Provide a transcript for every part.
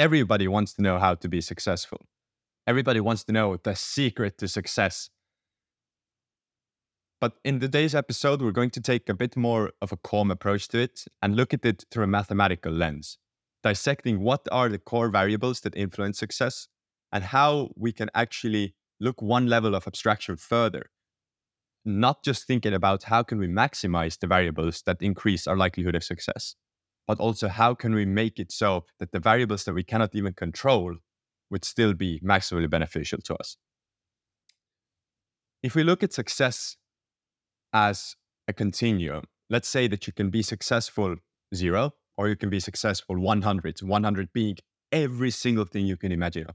everybody wants to know how to be successful. Everybody wants to know the secret to success. But in today's episode, we're going to take a bit more of a calm approach to it and look at it through a mathematical lens, dissecting what are the core variables that influence success and how we can actually look one level of abstraction further not just thinking about how can we maximize the variables that increase our likelihood of success but also how can we make it so that the variables that we cannot even control would still be maximally beneficial to us if we look at success as a continuum let's say that you can be successful zero or you can be successful 100 100 being every single thing you can imagine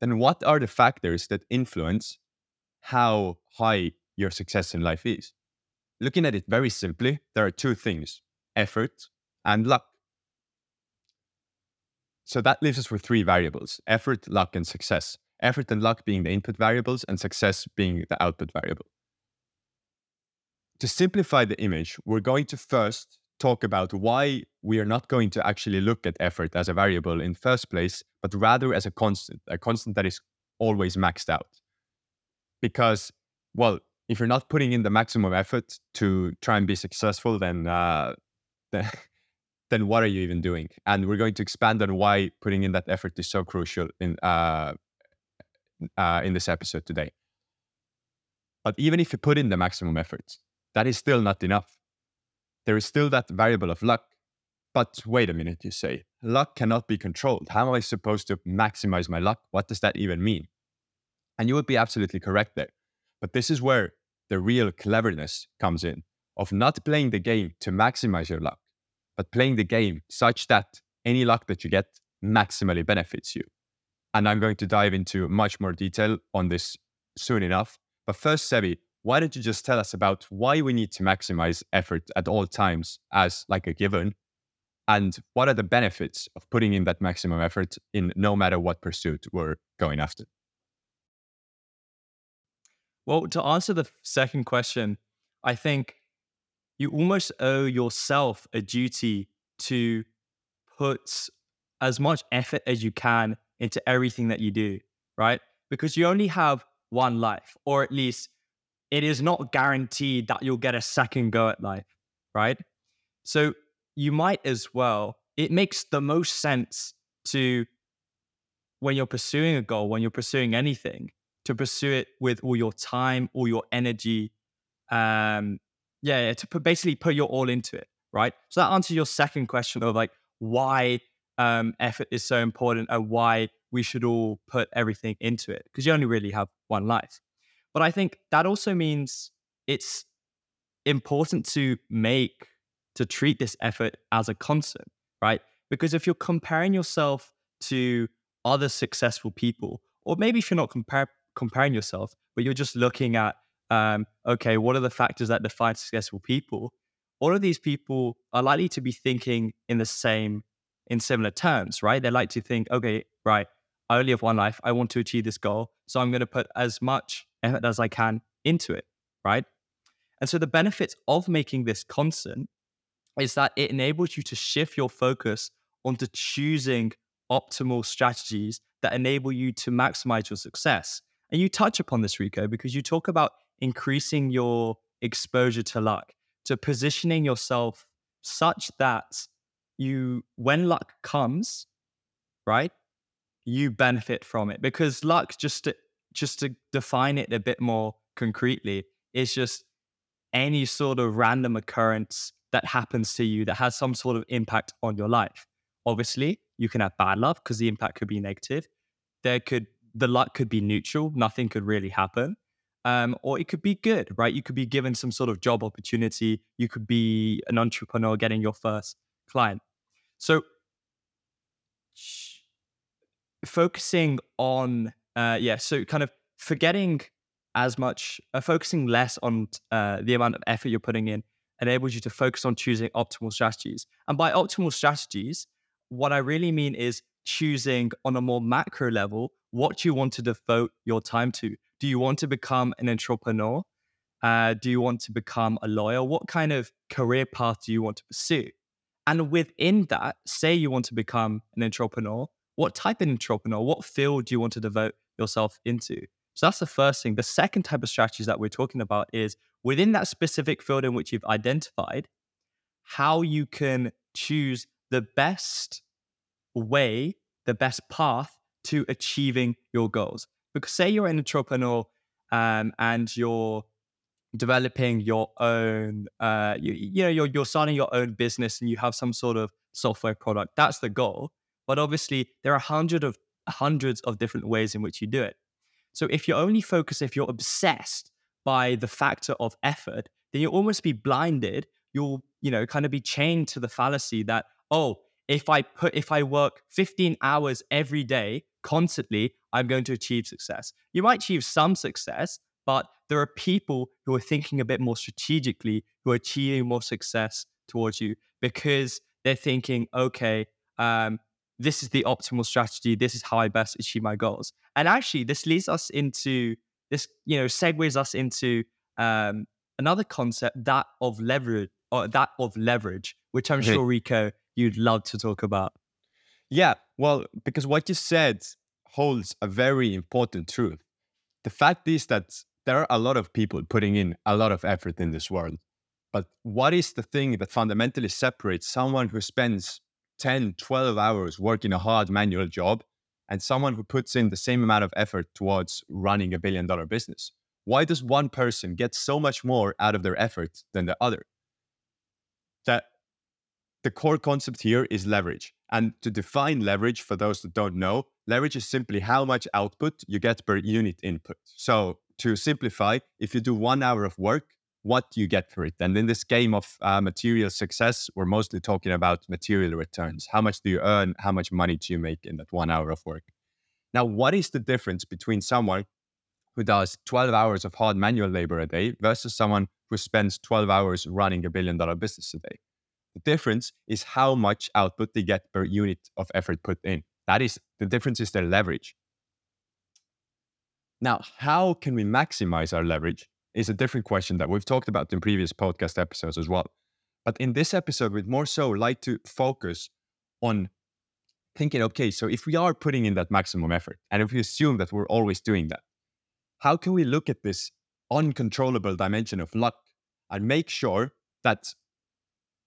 then what are the factors that influence how high your success in life is? Looking at it very simply, there are two things effort and luck. So that leaves us with three variables effort, luck, and success. Effort and luck being the input variables, and success being the output variable. To simplify the image, we're going to first talk about why we are not going to actually look at effort as a variable in first place, but rather as a constant, a constant that is always maxed out. Because, well, if you're not putting in the maximum effort to try and be successful, then uh, then, then what are you even doing? And we're going to expand on why putting in that effort is so crucial in uh, uh, in this episode today. But even if you put in the maximum effort, that is still not enough there is still that variable of luck. But wait a minute, you say, luck cannot be controlled. How am I supposed to maximize my luck? What does that even mean? And you would be absolutely correct there. But this is where the real cleverness comes in of not playing the game to maximize your luck, but playing the game such that any luck that you get maximally benefits you. And I'm going to dive into much more detail on this soon enough. But first, Sevi, why don't you just tell us about why we need to maximize effort at all times as like a given and what are the benefits of putting in that maximum effort in no matter what pursuit we're going after well to answer the second question i think you almost owe yourself a duty to put as much effort as you can into everything that you do right because you only have one life or at least it is not guaranteed that you'll get a second go at life, right? So you might as well, it makes the most sense to, when you're pursuing a goal, when you're pursuing anything, to pursue it with all your time, all your energy. Um, yeah, yeah to put, basically put your all into it, right? So that answers your second question of like why um, effort is so important and why we should all put everything into it because you only really have one life. But I think that also means it's important to make, to treat this effort as a constant, right? Because if you're comparing yourself to other successful people, or maybe if you're not compare, comparing yourself, but you're just looking at, um, okay, what are the factors that define successful people? All of these people are likely to be thinking in the same, in similar terms, right? They like to think, okay, right, I only have one life. I want to achieve this goal. So I'm going to put as much effort as I can into it, right? And so the benefits of making this constant is that it enables you to shift your focus onto choosing optimal strategies that enable you to maximize your success. And you touch upon this, Rico, because you talk about increasing your exposure to luck, to positioning yourself such that you, when luck comes, right, you benefit from it. Because luck, just to, just to define it a bit more concretely, is just any sort of random occurrence that happens to you that has some sort of impact on your life. Obviously, you can have bad luck because the impact could be negative. There could the luck could be neutral, nothing could really happen. Um, or it could be good, right? You could be given some sort of job opportunity. You could be an entrepreneur getting your first client. So, focusing on uh, yeah, so kind of forgetting as much, uh, focusing less on uh, the amount of effort you're putting in enables you to focus on choosing optimal strategies. And by optimal strategies, what I really mean is choosing on a more macro level what you want to devote your time to. Do you want to become an entrepreneur? Uh, do you want to become a lawyer? What kind of career path do you want to pursue? And within that, say you want to become an entrepreneur, what type of entrepreneur, what field do you want to devote yourself into? So that's the first thing. The second type of strategies that we're talking about is within that specific field in which you've identified, how you can choose the best way, the best path to achieving your goals. Because say you're an entrepreneur um, and you're developing your own, uh, you, you know, you're, you're starting your own business and you have some sort of software product. That's the goal. But obviously, there are hundreds of hundreds of different ways in which you do it. So if you're only focused, if you're obsessed by the factor of effort, then you'll almost be blinded. You'll, you know, kind of be chained to the fallacy that, oh, if I put if I work 15 hours every day constantly, I'm going to achieve success. You might achieve some success, but there are people who are thinking a bit more strategically, who are achieving more success towards you because they're thinking, okay, um, this is the optimal strategy. This is how I best achieve my goals. And actually, this leads us into this, you know, segues us into um, another concept that of leverage, or that of leverage, which I'm sure Rico you'd love to talk about. Yeah, well, because what you said holds a very important truth. The fact is that there are a lot of people putting in a lot of effort in this world. But what is the thing that fundamentally separates someone who spends 10, 12 hours working a hard manual job and someone who puts in the same amount of effort towards running a billion dollar business? Why does one person get so much more out of their effort than the other? The core concept here is leverage. And to define leverage, for those that don't know, leverage is simply how much output you get per unit input. So, to simplify, if you do one hour of work, what do you get for it? And in this game of uh, material success, we're mostly talking about material returns. How much do you earn? How much money do you make in that one hour of work? Now, what is the difference between someone who does 12 hours of hard manual labor a day versus someone who spends 12 hours running a billion dollar business a day? The difference is how much output they get per unit of effort put in. That is the difference is their leverage. Now, how can we maximize our leverage? is a different question that we've talked about in previous podcast episodes as well. But in this episode, we'd more so like to focus on thinking, okay, so if we are putting in that maximum effort, and if we assume that we're always doing that, how can we look at this uncontrollable dimension of luck and make sure that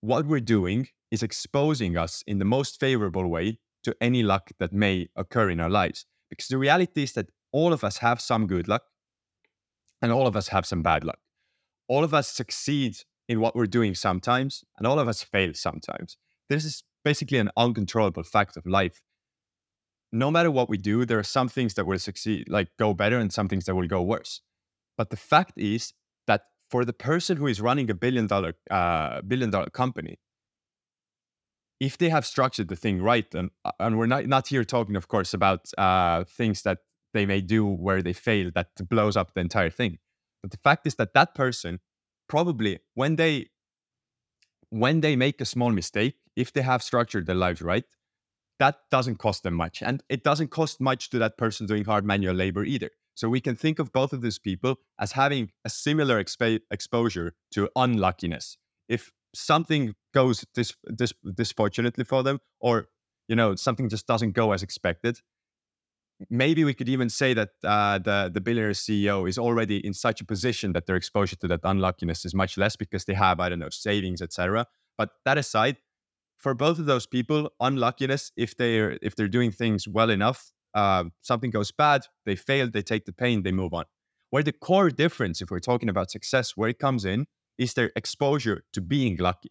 what we're doing is exposing us in the most favorable way to any luck that may occur in our lives? Because the reality is that all of us have some good luck and all of us have some bad luck. All of us succeed in what we're doing sometimes, and all of us fail sometimes. This is basically an uncontrollable fact of life. No matter what we do, there are some things that will succeed, like go better, and some things that will go worse. But the fact is that for the person who is running a billion dollar uh, billion dollar company, if they have structured the thing right, and uh, and we're not not here talking, of course, about uh, things that they may do where they fail that blows up the entire thing. But the fact is that that person probably when they when they make a small mistake, if they have structured their lives right, that doesn't cost them much. And it doesn't cost much to that person doing hard manual labor either. So we can think of both of these people as having a similar exp- exposure to unluckiness. If something goes dis- dis- disfortunately for them, or you know something just doesn't go as expected, maybe we could even say that uh, the the billionaire CEO is already in such a position that their exposure to that unluckiness is much less because they have I don't know savings etc. But that aside, for both of those people, unluckiness if they're if they're doing things well enough, uh, something goes bad, they fail, they take the pain, they move on. Where the core difference, if we're talking about success, where it comes in, is their exposure to being lucky,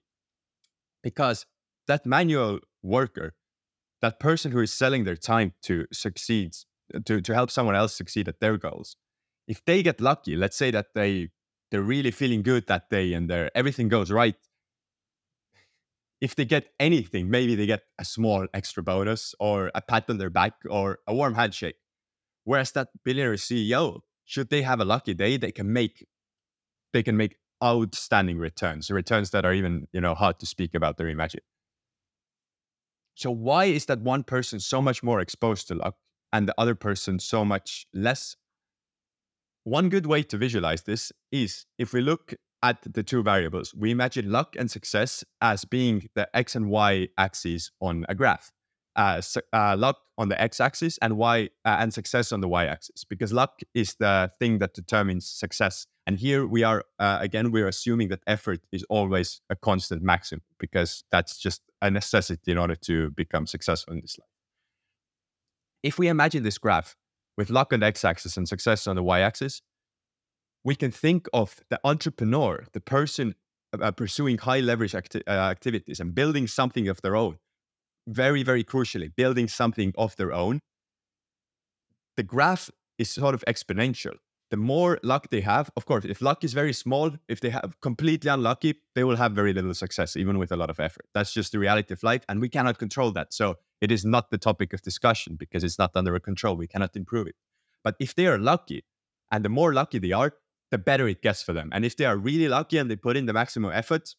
because that manual worker that person who is selling their time to succeed, to, to help someone else succeed at their goals, if they get lucky, let's say that they they're really feeling good that day and they everything goes right. If they get anything, maybe they get a small extra bonus or a pat on their back or a warm handshake. Whereas that billionaire CEO, should they have a lucky day, they can make they can make outstanding returns, returns that are even you know hard to speak about or imagine. So why is that one person so much more exposed to luck and the other person so much less? One good way to visualize this is if we look at the two variables, we imagine luck and success as being the x and y axes on a graph. Uh, uh, luck on the x-axis and y uh, and success on the y-axis, because luck is the thing that determines success. And here we are uh, again, we're assuming that effort is always a constant maximum, because that's just a necessity in order to become successful in this life. If we imagine this graph with luck on the x-axis and success on the y-axis, we can think of the entrepreneur, the person uh, pursuing high leverage acti- uh, activities and building something of their own. Very, very crucially, building something of their own. The graph is sort of exponential. The more luck they have, of course, if luck is very small, if they have completely unlucky, they will have very little success, even with a lot of effort. That's just the reality of life, and we cannot control that. So it is not the topic of discussion because it's not under our control. We cannot improve it. But if they are lucky, and the more lucky they are, the better it gets for them. And if they are really lucky and they put in the maximum effort,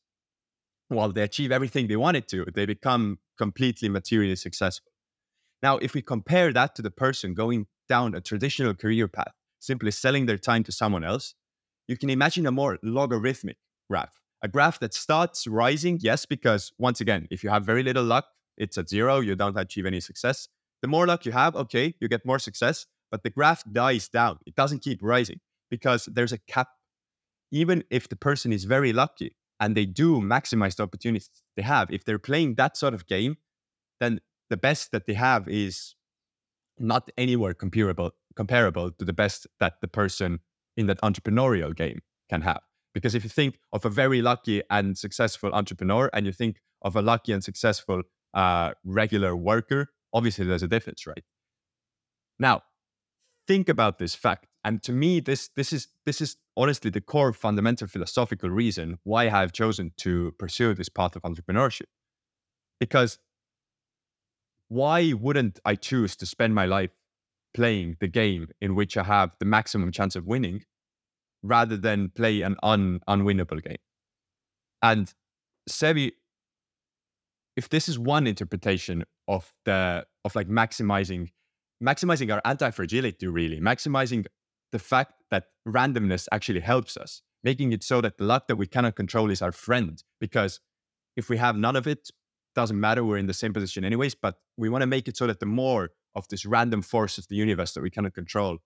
well, they achieve everything they wanted to, they become completely materially successful. Now, if we compare that to the person going down a traditional career path, simply selling their time to someone else, you can imagine a more logarithmic graph, a graph that starts rising, yes, because once again, if you have very little luck, it's at zero, you don't achieve any success. The more luck you have, okay, you get more success, but the graph dies down. It doesn't keep rising because there's a cap. Even if the person is very lucky and they do maximize the opportunities they have, if they're playing that sort of game, then the best that they have is not anywhere comparable comparable to the best that the person in that entrepreneurial game can have. Because if you think of a very lucky and successful entrepreneur and you think of a lucky and successful uh, regular worker, obviously there's a difference, right? Now, think about this fact. And to me, this this is this is honestly the core fundamental philosophical reason why I have chosen to pursue this path of entrepreneurship. Because why wouldn't I choose to spend my life playing the game in which I have the maximum chance of winning rather than play an un, unwinnable game? And Sevi, if this is one interpretation of the of like maximizing maximizing our anti-fragility really maximizing the fact that randomness actually helps us making it so that the luck that we cannot control is our friend because if we have none of it doesn't matter we're in the same position anyways but we want to make it so that the more of this random force of the universe that we cannot control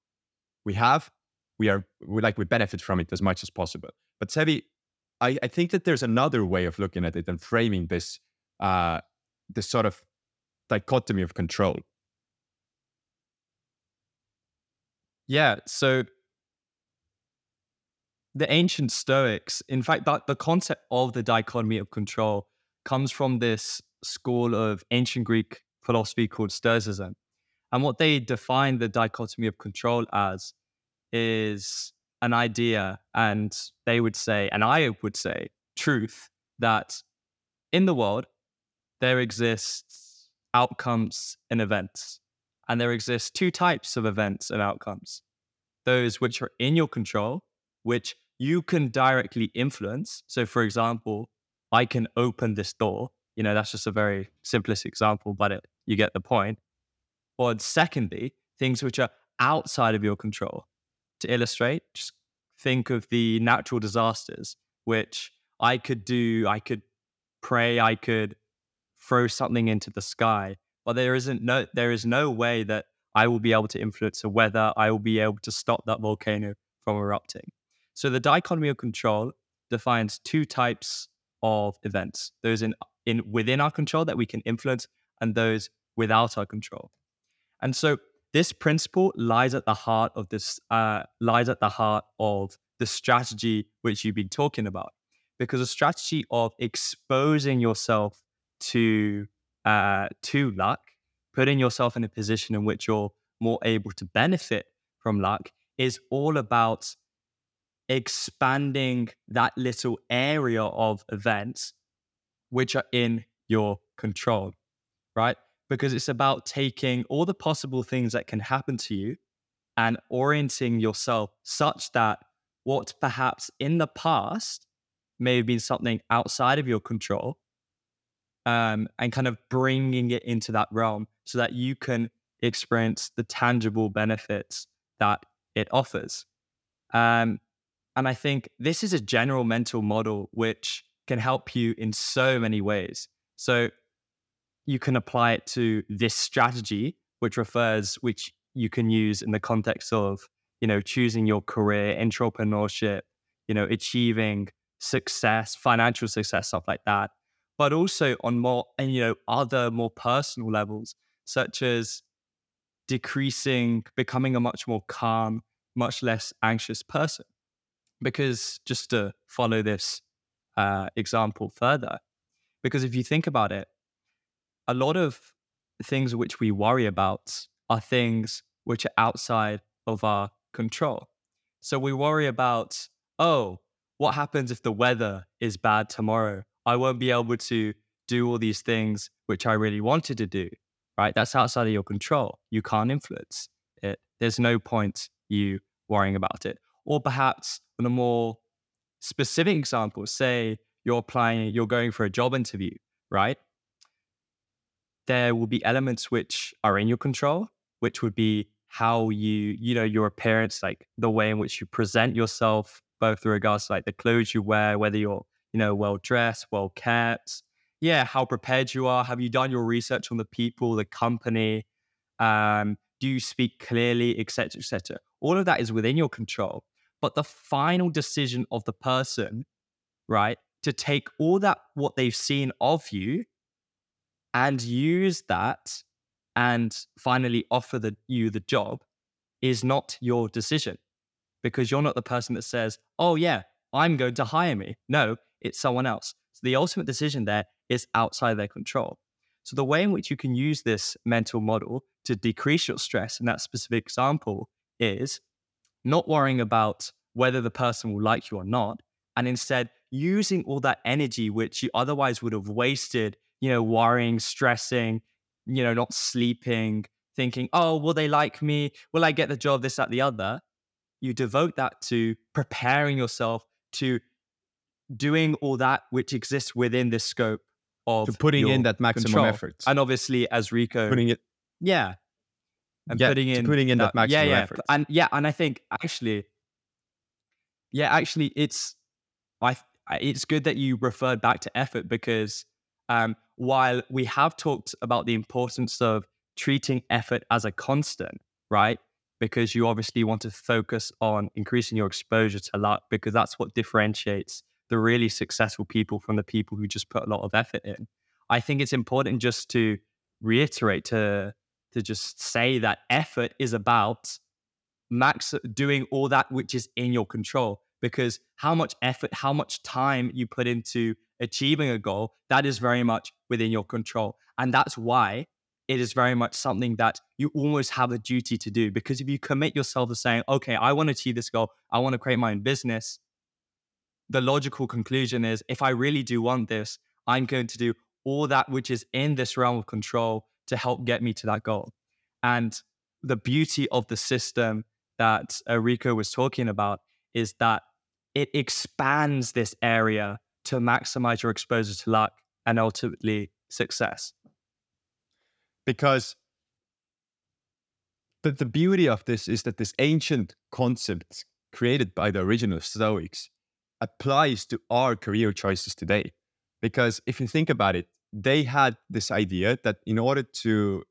we have we are we like we benefit from it as much as possible. But sevi I, I think that there's another way of looking at it and framing this uh this sort of dichotomy of control Yeah. So the ancient Stoics, in fact, that the concept of the dichotomy of control comes from this school of ancient Greek philosophy called Stoicism. And what they define the dichotomy of control as is an idea, and they would say, and I would say, truth, that in the world, there exists outcomes and events. And there exist two types of events and outcomes those which are in your control, which you can directly influence. So, for example, I can open this door. You know, that's just a very simplest example, but it, you get the point. Or secondly, things which are outside of your control. To illustrate, just think of the natural disasters, which I could do. I could pray. I could throw something into the sky, but there isn't no there is no way that I will be able to influence the weather. I will be able to stop that volcano from erupting. So the dichotomy of control defines two types of events: those in in within our control that we can influence, and those without our control. And so this principle lies at the heart of this uh, lies at the heart of the strategy which you've been talking about, because a strategy of exposing yourself to uh, to luck, putting yourself in a position in which you're more able to benefit from luck is all about expanding that little area of events which are in your control, right? Because it's about taking all the possible things that can happen to you and orienting yourself such that what perhaps in the past may have been something outside of your control um, and kind of bringing it into that realm so that you can experience the tangible benefits that it offers. Um, And I think this is a general mental model which can help you in so many ways. So you can apply it to this strategy, which refers, which you can use in the context of, you know, choosing your career, entrepreneurship, you know, achieving success, financial success, stuff like that. But also on more, and you know, other more personal levels, such as decreasing, becoming a much more calm, much less anxious person. Because just to follow this uh, example further, because if you think about it, a lot of things which we worry about are things which are outside of our control. So we worry about, oh, what happens if the weather is bad tomorrow? I won't be able to do all these things which I really wanted to do, right? That's outside of your control. You can't influence it. There's no point you worrying about it. Or perhaps on a more specific example, say you're applying, you're going for a job interview, right? There will be elements which are in your control, which would be how you, you know, your appearance, like the way in which you present yourself, both in regards to like the clothes you wear, whether you're, you know, well dressed, well kept. Yeah, how prepared you are. Have you done your research on the people, the company? Um, do you speak clearly, etc., etc. All of that is within your control. But the final decision of the person, right, to take all that what they've seen of you and use that and finally offer the, you the job is not your decision because you're not the person that says, oh, yeah, I'm going to hire me. No, it's someone else. So the ultimate decision there is outside their control. So the way in which you can use this mental model to decrease your stress in that specific example is not worrying about whether the person will like you or not, and instead using all that energy which you otherwise would have wasted, you know, worrying, stressing, you know, not sleeping, thinking, oh, will they like me? Will I get the job? This, that, the other. You devote that to preparing yourself to doing all that which exists within this scope of putting in that maximum control. effort. And obviously, as Rico, putting it, yeah, and yeah, putting in putting in that, that maximum yeah, yeah. effort. And yeah, and I think actually, yeah, actually, it's I it's good that you referred back to effort because um, while we have talked about the importance of treating effort as a constant, right? Because you obviously want to focus on increasing your exposure to luck because that's what differentiates the really successful people from the people who just put a lot of effort in. I think it's important just to reiterate to to just say that effort is about max doing all that which is in your control because how much effort, how much time you put into achieving a goal, that is very much within your control. And that's why it is very much something that you almost have a duty to do. Because if you commit yourself to saying, okay, I want to achieve this goal, I want to create my own business, the logical conclusion is if I really do want this, I'm going to do all that which is in this realm of control to help get me to that goal. And the beauty of the system that uh, Rico was talking about is that it expands this area to maximize your exposure to luck and ultimately success. Because the, the beauty of this is that this ancient concept created by the original Stoics applies to our career choices today. Because if you think about it, they had this idea that in order to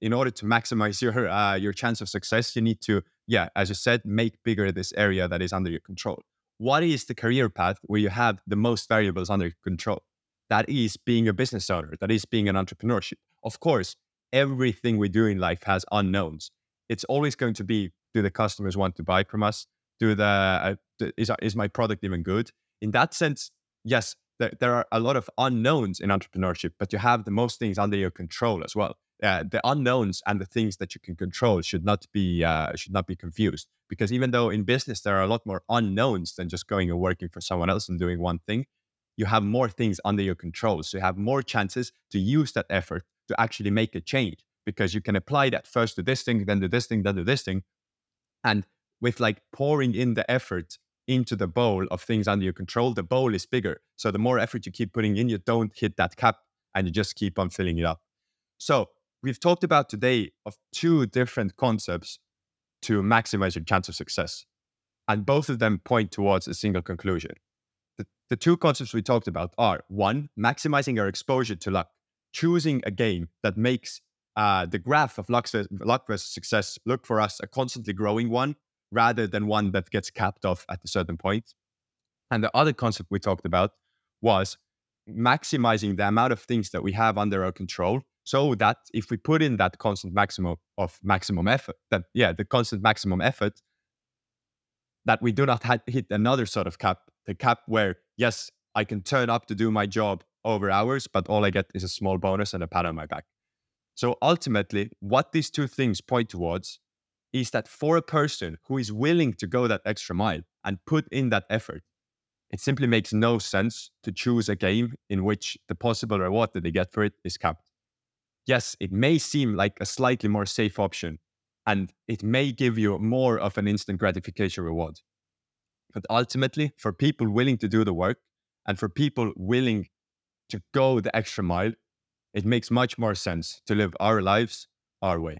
in order to maximize your uh, your chance of success, you need to, yeah, as you said, make bigger this area that is under your control what is the career path where you have the most variables under control? That is being a business owner, that is being an entrepreneurship. Of course, everything we do in life has unknowns. It's always going to be do the customers want to buy from us? Do the, uh, is, is my product even good? In that sense, yes, there, there are a lot of unknowns in entrepreneurship, but you have the most things under your control as well. Uh, the unknowns and the things that you can control should not be uh, should not be confused because even though in business there are a lot more unknowns than just going and working for someone else and doing one thing you have more things under your control so you have more chances to use that effort to actually make a change because you can apply that first to this thing then to this thing then to this thing and with like pouring in the effort into the bowl of things under your control the bowl is bigger so the more effort you keep putting in you don't hit that cap and you just keep on filling it up so we've talked about today of two different concepts to maximize your chance of success. And both of them point towards a single conclusion. The, the two concepts we talked about are one, maximizing your exposure to luck, choosing a game that makes uh, the graph of luck, luck versus success look for us a constantly growing one rather than one that gets capped off at a certain point. And the other concept we talked about was maximizing the amount of things that we have under our control so that if we put in that constant maximum of maximum effort that yeah the constant maximum effort that we do not hit another sort of cap the cap where yes i can turn up to do my job over hours but all i get is a small bonus and a pat on my back so ultimately what these two things point towards is that for a person who is willing to go that extra mile and put in that effort it simply makes no sense to choose a game in which the possible reward that they get for it is capped. Yes, it may seem like a slightly more safe option, and it may give you more of an instant gratification reward. But ultimately, for people willing to do the work and for people willing to go the extra mile, it makes much more sense to live our lives our way.